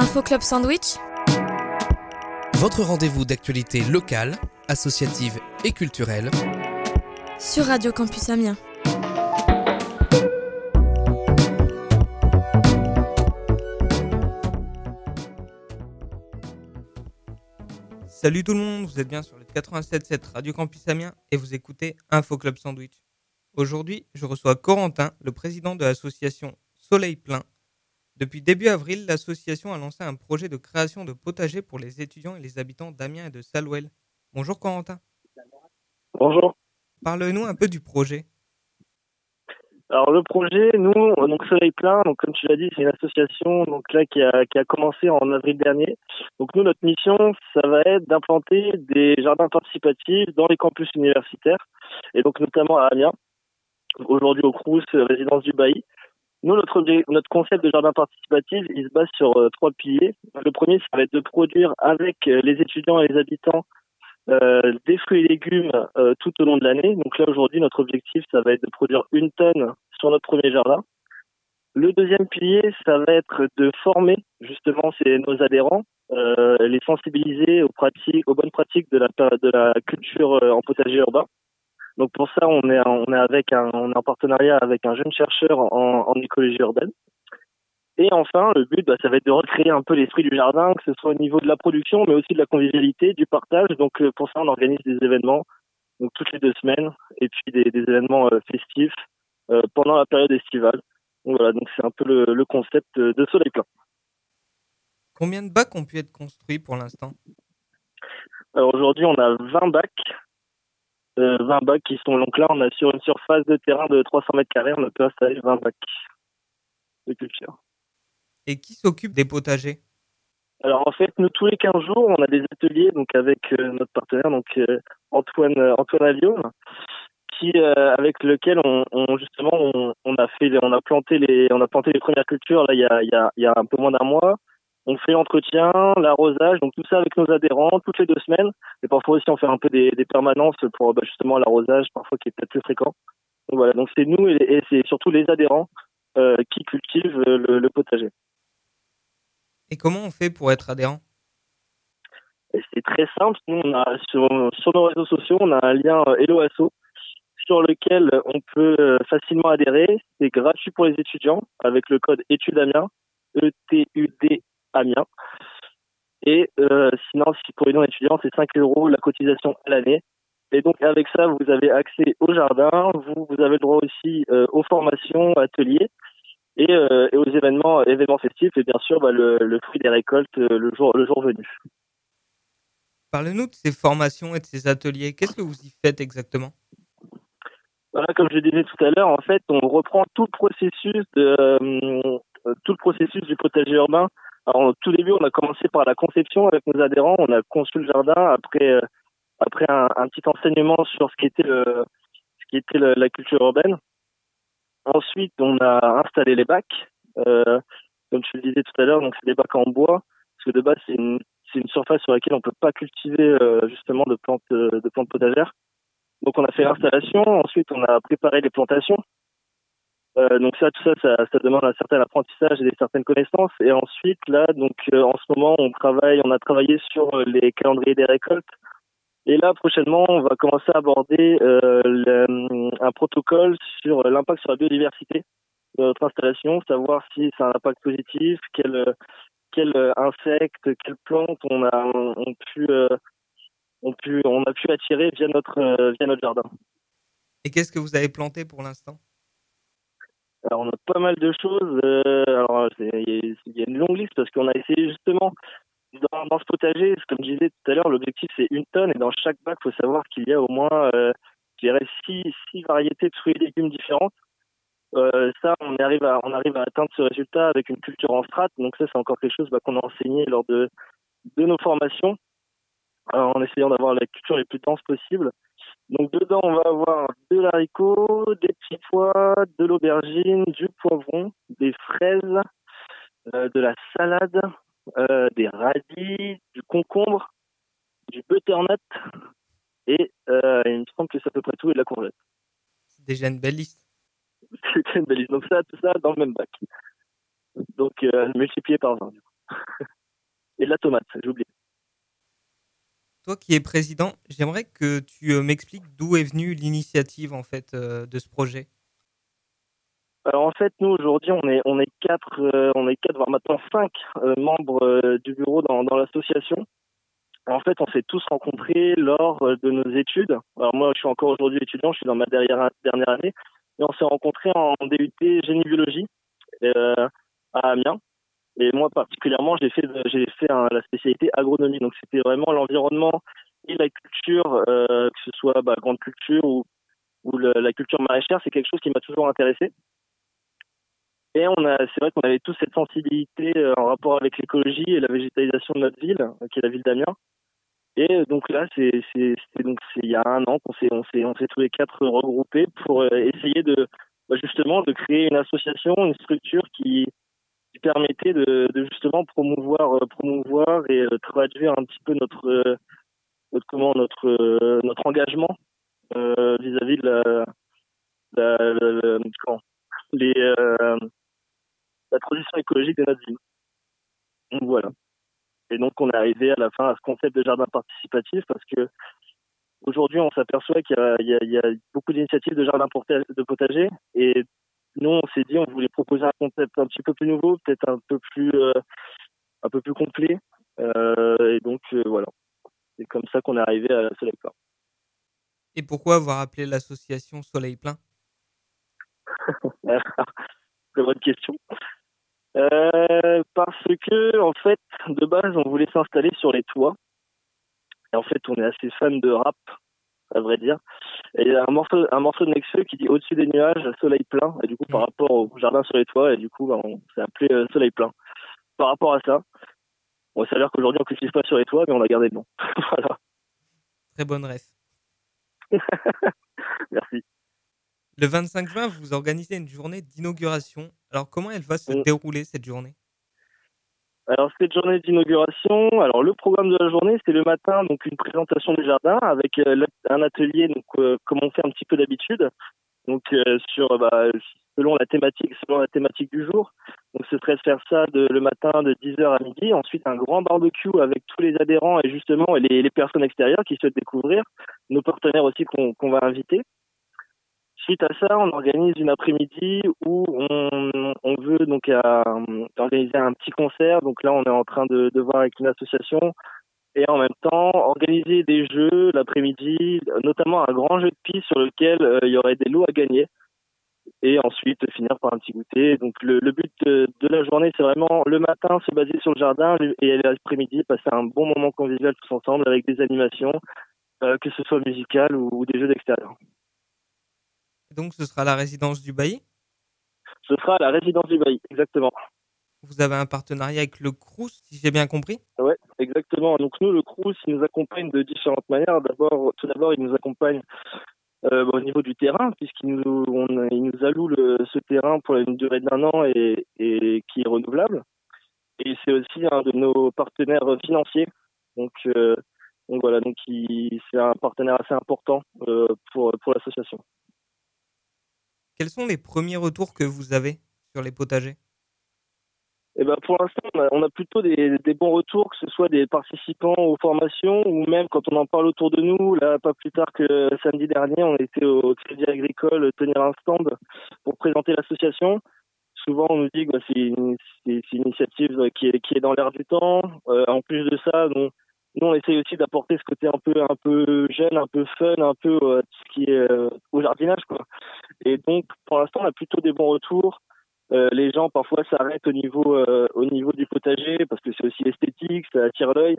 Info Club Sandwich Votre rendez-vous d'actualité locale, associative et culturelle. sur Radio Campus Amiens. Salut tout le monde, vous êtes bien sur le 87.7 Radio Campus Amiens et vous écoutez Info Club Sandwich. Aujourd'hui, je reçois Corentin, le président de l'association Soleil Plein. Depuis début avril, l'association a lancé un projet de création de potagers pour les étudiants et les habitants d'Amiens et de Salouel. Bonjour Corentin. Bonjour. Parle-nous un peu du projet. Alors le projet, nous, donc Soleil Plein, donc comme tu l'as dit, c'est une association donc là qui a, qui a commencé en avril dernier. Donc nous, notre mission, ça va être d'implanter des jardins participatifs dans les campus universitaires et donc notamment à Amiens, aujourd'hui au Crous, résidence du Bailly. Nous, notre, notre concept de jardin participatif, il se base sur euh, trois piliers. Le premier, ça va être de produire avec euh, les étudiants et les habitants euh, des fruits et légumes euh, tout au long de l'année. Donc là aujourd'hui notre objectif ça va être de produire une tonne sur notre premier jardin. Le deuxième pilier ça va être de former justement nos adhérents, euh, les sensibiliser aux pratiques, aux bonnes pratiques de la de la culture en potager urbain. Donc pour ça on est on est avec un on est en partenariat avec un jeune chercheur en, en écologie urbaine. Et enfin, le but, bah, ça va être de recréer un peu l'esprit du jardin, que ce soit au niveau de la production, mais aussi de la convivialité, du partage. Donc euh, pour ça, on organise des événements, donc toutes les deux semaines, et puis des, des événements euh, festifs euh, pendant la période estivale. Donc voilà, donc c'est un peu le, le concept euh, de Soleil Plein. Combien de bacs ont pu être construits pour l'instant? Alors aujourd'hui, on a 20 bacs. Euh, 20 bacs qui sont donc là, on a sur une surface de terrain de 300 mètres carrés, on a pu installer 20 bacs de culture. Et qui s'occupe des potagers? Alors en fait, nous tous les 15 jours, on a des ateliers donc avec euh, notre partenaire donc euh, Antoine euh, Antoine qui euh, avec lequel on, on- justement on, on a fait on a planté les on a planté les premières cultures là il y a il y a, il y a un peu moins d'un mois. On fait l'entretien, l'arrosage, donc tout ça avec nos adhérents toutes les deux semaines. Et parfois aussi on fait un peu des, des permanences pour bah, justement l'arrosage, parfois qui est peut-être plus fréquent. Donc voilà, donc c'est nous et, et c'est surtout les adhérents euh, qui cultivent euh, le, le potager. Et comment on fait pour être adhérent? C'est très simple. Nous, on a sur, sur nos réseaux sociaux, on a un lien euh, Hello Asso sur lequel on peut facilement adhérer. C'est gratuit pour les étudiants avec le code études Amiens, E-T-U-D Amiens. Et euh, sinon, si pour les non-étudiants, c'est 5 euros la cotisation à l'année. Et donc avec ça, vous avez accès au jardin, vous, vous avez le droit aussi euh, aux formations, ateliers et, euh, et aux événements, événements festifs et bien sûr bah, le, le fruit des récoltes euh, le jour, le jour venu. Parle-nous de ces formations et de ces ateliers. Qu'est-ce que vous y faites exactement? Voilà, comme je disais tout à l'heure, en fait, on reprend tout le processus de tout le processus du potager urbain. Alors, au tout début, on a commencé par la conception avec nos adhérents. On a conçu le jardin après euh, après un, petit enseignement sur ce qui était le ce qui était la culture urbaine. Ensuite, on a installé les bacs. Euh, comme je le disais tout à l'heure, donc c'est des bacs en bois parce que de base c'est une c'est une surface sur laquelle on peut pas cultiver euh, justement de plantes euh, de plantes potagères. Donc on a fait l'installation, ensuite on a préparé les plantations. Euh, donc ça, tout ça, ça, demande un certain apprentissage et des certaines connaissances. Et ensuite, là, donc euh, en ce moment, on travaille, on a travaillé sur euh, les calendriers des récoltes. Et là, prochainement, on va commencer à aborder le- un protocole sur l'impact sur la biodiversité de notre installation, savoir si c'est un impact positif, quel euh, quel euh, insecte, quelles plantes on a on pu on pu on a pu attirer via notre via notre jardin. Et qu'est-ce que vous avez planté pour l'instant? Alors on a pas mal de choses. euh, alors il y, a- une longue liste parce qu'on a essayé justement dans, dans ce potager, comme je disais tout à l'heure, l'objectif c'est une tonne et dans chaque bac, faut savoir qu'il y a au moins, euh, je dirais, six, six variétés de fruits et légumes différentes. Euh, ça, on arrive à on arrive à atteindre ce résultat avec une culture en strate. Donc ça, c'est encore quelque chose bah, qu'on a enseigné lors de de nos formations, en essayant d'avoir la culture les plus dense possible. Donc dedans, on va avoir de l'haricot, des petits pois, de l'aubergine, du poivron, des fraises, euh, de la salade, euh, des radis, du concombre, du butternut et euh, il me semble que c'est à peu près tout et de la courgette. C'est déjà une belle liste. C'était une belle liste. Donc ça, tout ça dans le même bac. Donc multiplié par 20. et de la tomate, j'ai oublié. Toi qui es président, j'aimerais que tu euh, m'expliques d'où est venue l'initiative en fait euh, de ce projet. Alors en fait, nous aujourd'hui, on est on est quatre, euh, on est quatre, voire maintenant cinq membres du bureau dans, dans l'association. En fait, on s'est tous rencontrés lors de nos études. Alors moi, je suis encore aujourd'hui étudiant, je suis dans ma dernière dernière année, et on s'est rencontrés en DUT génie biologie à Amiens. Et moi particulièrement, j'ai fait j'ai fait la spécialité agronomie. Donc c'était vraiment l'environnement et la culture, euh, que ce soit bah, grande culture ou ou la culture maraîchère, c'est quelque chose qui m'a toujours intéressé. Et on a, c'est vrai qu'on avait tous cette sensibilité euh, en rapport avec l'écologie et la végétalisation de notre ville, qui est la ville d'Amiens. Et donc là, c'est, donc il y a un an qu'on s'est, on s'est, on s'est tous les quatre regroupés pour euh, essayer de, bah, justement, de créer une association, une structure qui, permettait de, justement promouvoir, euh, promouvoir et euh, traduire un petit peu notre, euh, notre comment, notre, notre engagement vis-à-vis de la, la, comment, les, la transition écologique de notre ville. Donc voilà. Et donc on est arrivé à la fin à ce concept de jardin participatif parce que aujourd'hui on s'aperçoit qu'il y, a, beaucoup d'initiatives de jardin de potager et nous, on s'est dit, on voulait proposer un concept un petit peu plus nouveau, peut-être un peu plus, euh, un peu plus complet. Euh, et donc, euh, voilà. C'est comme ça qu'on est arrivé à Soleil Plein. Et pourquoi avoir appelé l'association Soleil Plein? C'est bonne question. parce que, en fait, de base, on voulait s'installer sur les toits. Et en fait, on est assez fan de rap à vrai dire. Et il y a un morceau, un morceau de Nexus qui dit au-dessus des nuages, soleil plein. Et du coup, par mm. rapport au jardin sur les toits, et du coup, bah, on s'est appelé euh, soleil plein. Par rapport à ça, a l'air qu'aujourd'hui on cultive pas sur les toits, mais on a gardé le nom. voilà. Très bonne ref. Merci. Le 25 juin, vous organisez une journée d'inauguration. Alors, comment elle va se mm. dérouler cette journée? Alors cette journée d'inauguration, alors le programme de la journée, c'est le matin donc une présentation du jardin avec euh, un atelier donc euh, comme on fait un petit peu d'habitude. Donc euh, sur bah, selon la thématique selon la thématique du jour. Donc ce serait de faire ça de, le matin de 10h à midi, ensuite un grand barbecue avec tous les adhérents et justement les, personnes extérieures qui souhaitent découvrir, nos partenaires aussi qu'on va inviter. Suite à ça, on organise une après-midi où on, veut donc organiser un petit concert. Donc là, on est en train de, voir avec une association et en même temps organiser des jeux l'après-midi, notamment un grand jeu de pistes sur lequel euh, il y aurait des lots à gagner et ensuite finir par un petit goûter. Donc le, but de, de, la journée, c'est vraiment le matin se baser sur le jardin et l'après-midi passer un bon moment convivial tous ensemble avec des animations, euh, que ce soit musicales ou des jeux d'extérieur. Donc ce sera la résidence du bailli? Ce sera la résidence du bailli, exactement. Vous avez un partenariat avec le Crous, si j'ai bien compris? Oui, exactement. Donc nous, le Crous, il nous accompagne de différentes manières. D'abord, tout d'abord, il nous accompagne euh, au niveau du terrain, puisqu'il nous, on, il nous alloue le, ce terrain pour une durée d'un an et, et, qui est renouvelable. Et c'est aussi un de nos partenaires financiers. Donc, euh, donc voilà, donc c'est un partenaire assez important euh, pour, pour l'association. Quels sont les premiers retours que vous avez sur les potagers? Eh ben pour l'instant, on a, plutôt des, bons retours, que ce soit des participants aux formations ou même quand on en parle autour de nous. Là, pas plus tard que samedi dernier, on était au Crédit Agricole tenir un stand pour présenter l'association. Souvent, on nous dit que bah, c'est une, initiative qui est, dans l'air du temps. Euh, en plus de ça, nous, on essaye aussi d'apporter ce côté un peu, un peu jeune, un peu fun, un peu euh, ce qui est euh, au jardinage, quoi. Et donc, pour l'instant, on a plutôt des bons retours. Euh, les gens parfois s'arrêtent au niveau euh, au niveau du potager parce que c'est aussi esthétique, ça attire l'œil.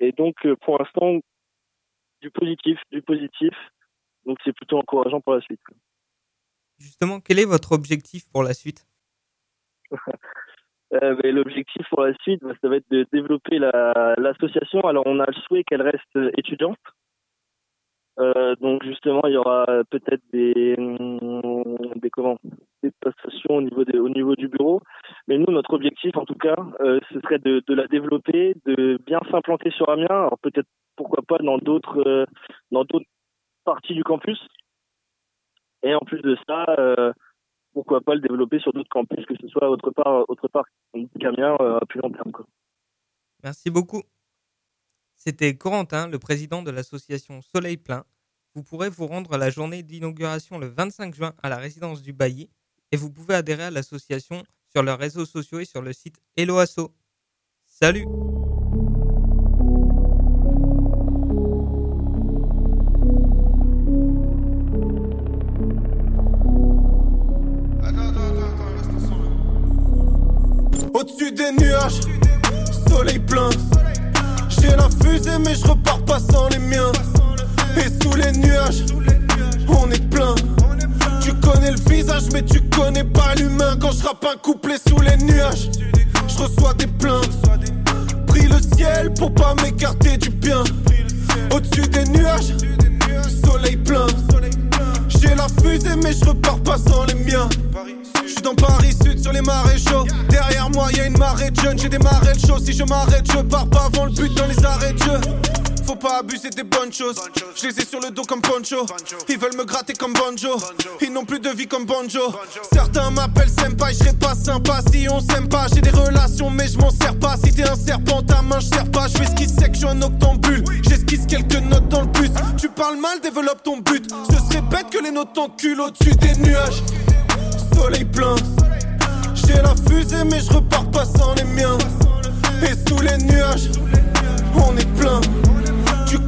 Et donc euh, pour l'instant du positif, du positif. Donc c'est plutôt encourageant pour la suite. Justement, quel est votre objectif pour la suite? Euh, L'objectif pour la suite, bah, ça va être de développer l'association. Alors on a le souhait qu'elle reste étudiante. Euh, donc justement, il y aura peut-être des, des comment des prestations au niveau au niveau du bureau. Mais nous, notre objectif, en tout cas, euh, ce serait de, la développer, de bien s'implanter sur Amiens. Alors peut-être pourquoi pas dans d'autres euh, dans d'autres parties du campus. Et en plus de ça, pourquoi pas le développer sur d'autres campus, que ce soit autre part, autre part qu'Amiens à plus long terme. Merci beaucoup. C'était Corentin, le président de l'association Soleil Plein. Vous pourrez vous rendre à la journée d'inauguration le 25 juin à la résidence du Bailly et vous pouvez adhérer à l'association sur leurs réseaux sociaux et sur le site Helloasso. Salut Au-dessus des nuages, soleil plein. J'ai la fusée, mais je repars pas sans les miens. Et sous les nuages, on est plein. Tu connais le visage, mais tu connais pas l'humain. Quand je rappe un couplet sous les nuages, je reçois des plaintes. Pris le ciel pour pas m'écarter du bien. Au-dessus des nuages, soleil plein. J'ai la fusée, mais je repars pas sans les miens. Je suis dans Paris Sud sur les marais chauds. Derrière moi, y a une marée de jeunes. J'ai des marais de chaud. Si je m'arrête, je pars pas avant le abuser des bonnes choses. Je les ai sur le dos comme Poncho. Ils veulent me gratter comme Bonjo. Ils n'ont plus de vie comme Bonjo. Certains m'appellent Senpai, je serais pas sympa si on s'aime pas. J'ai des relations, mais je m'en sers pas. Si t'es un serpent, ta main, je sers pas. Je fais ce qui sait que je suis un octambule. J'esquisse quelques notes dans le bus. Tu parles mal, développe ton but. Ce serait bête que les notes t'enculent au-dessus des nuages. Soleil plein. J'ai la fusée, mais je repars pas sans les miens. Et sous les nuages, on est plein.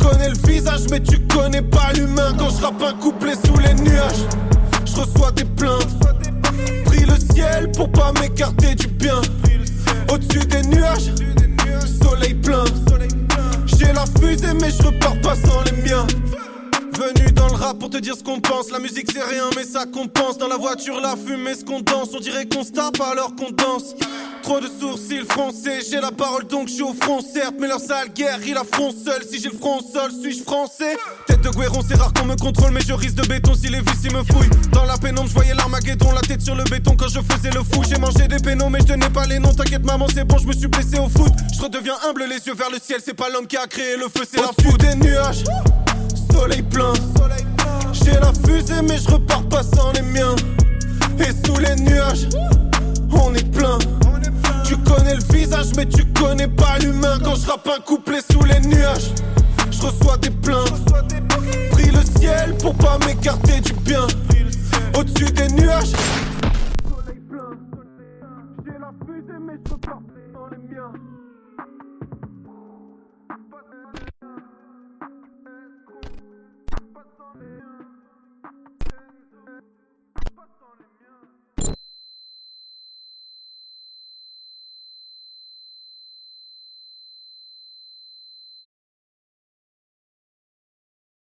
Connais le visage, mais tu connais pas l'humain. Quand je rappe un couplet sous les nuages, je reçois des plaintes. Pris le ciel pour pas m'écarter du bien. Au-dessus des nuages, soleil plein. J'ai la fusée, mais je repars pas sans les miens. Venu dans le rap pour te dire ce qu'on pense. La musique c'est rien, mais ça compense. Dans la voiture, la fumée, ce qu'on danse. On dirait qu'on se tape alors qu'on danse. Trop de sourcils français, j'ai la parole donc je suis au front, certes. Mais leur sale guerre, ils la font seul. Si j'ai le front au sol, suis-je français? Tête de Guéron, c'est rare qu'on me contrôle, mais je risque de béton si les vis me fouillent. Dans la pénombre, je voyais l'armageddon, la tête sur le béton quand je faisais le fou. J'ai mangé des pénaux, mais je tenais pas les noms. T'inquiète, maman, c'est bon, je me suis blessé au foot. Je redeviens humble, les yeux vers le ciel. C'est pas l'homme qui a créé le feu, c'est la foudre des nuages soleil plein. J'ai la fusée, mais je repars pas sans les miens. Et sous les nuages, on est plein. Connais le visage, mais tu connais pas l'humain. Quand je rappe un couplet sous les nuages, je reçois des plaintes. Pris le ciel pour pas m'écarter du bien. Au-dessus des nuages,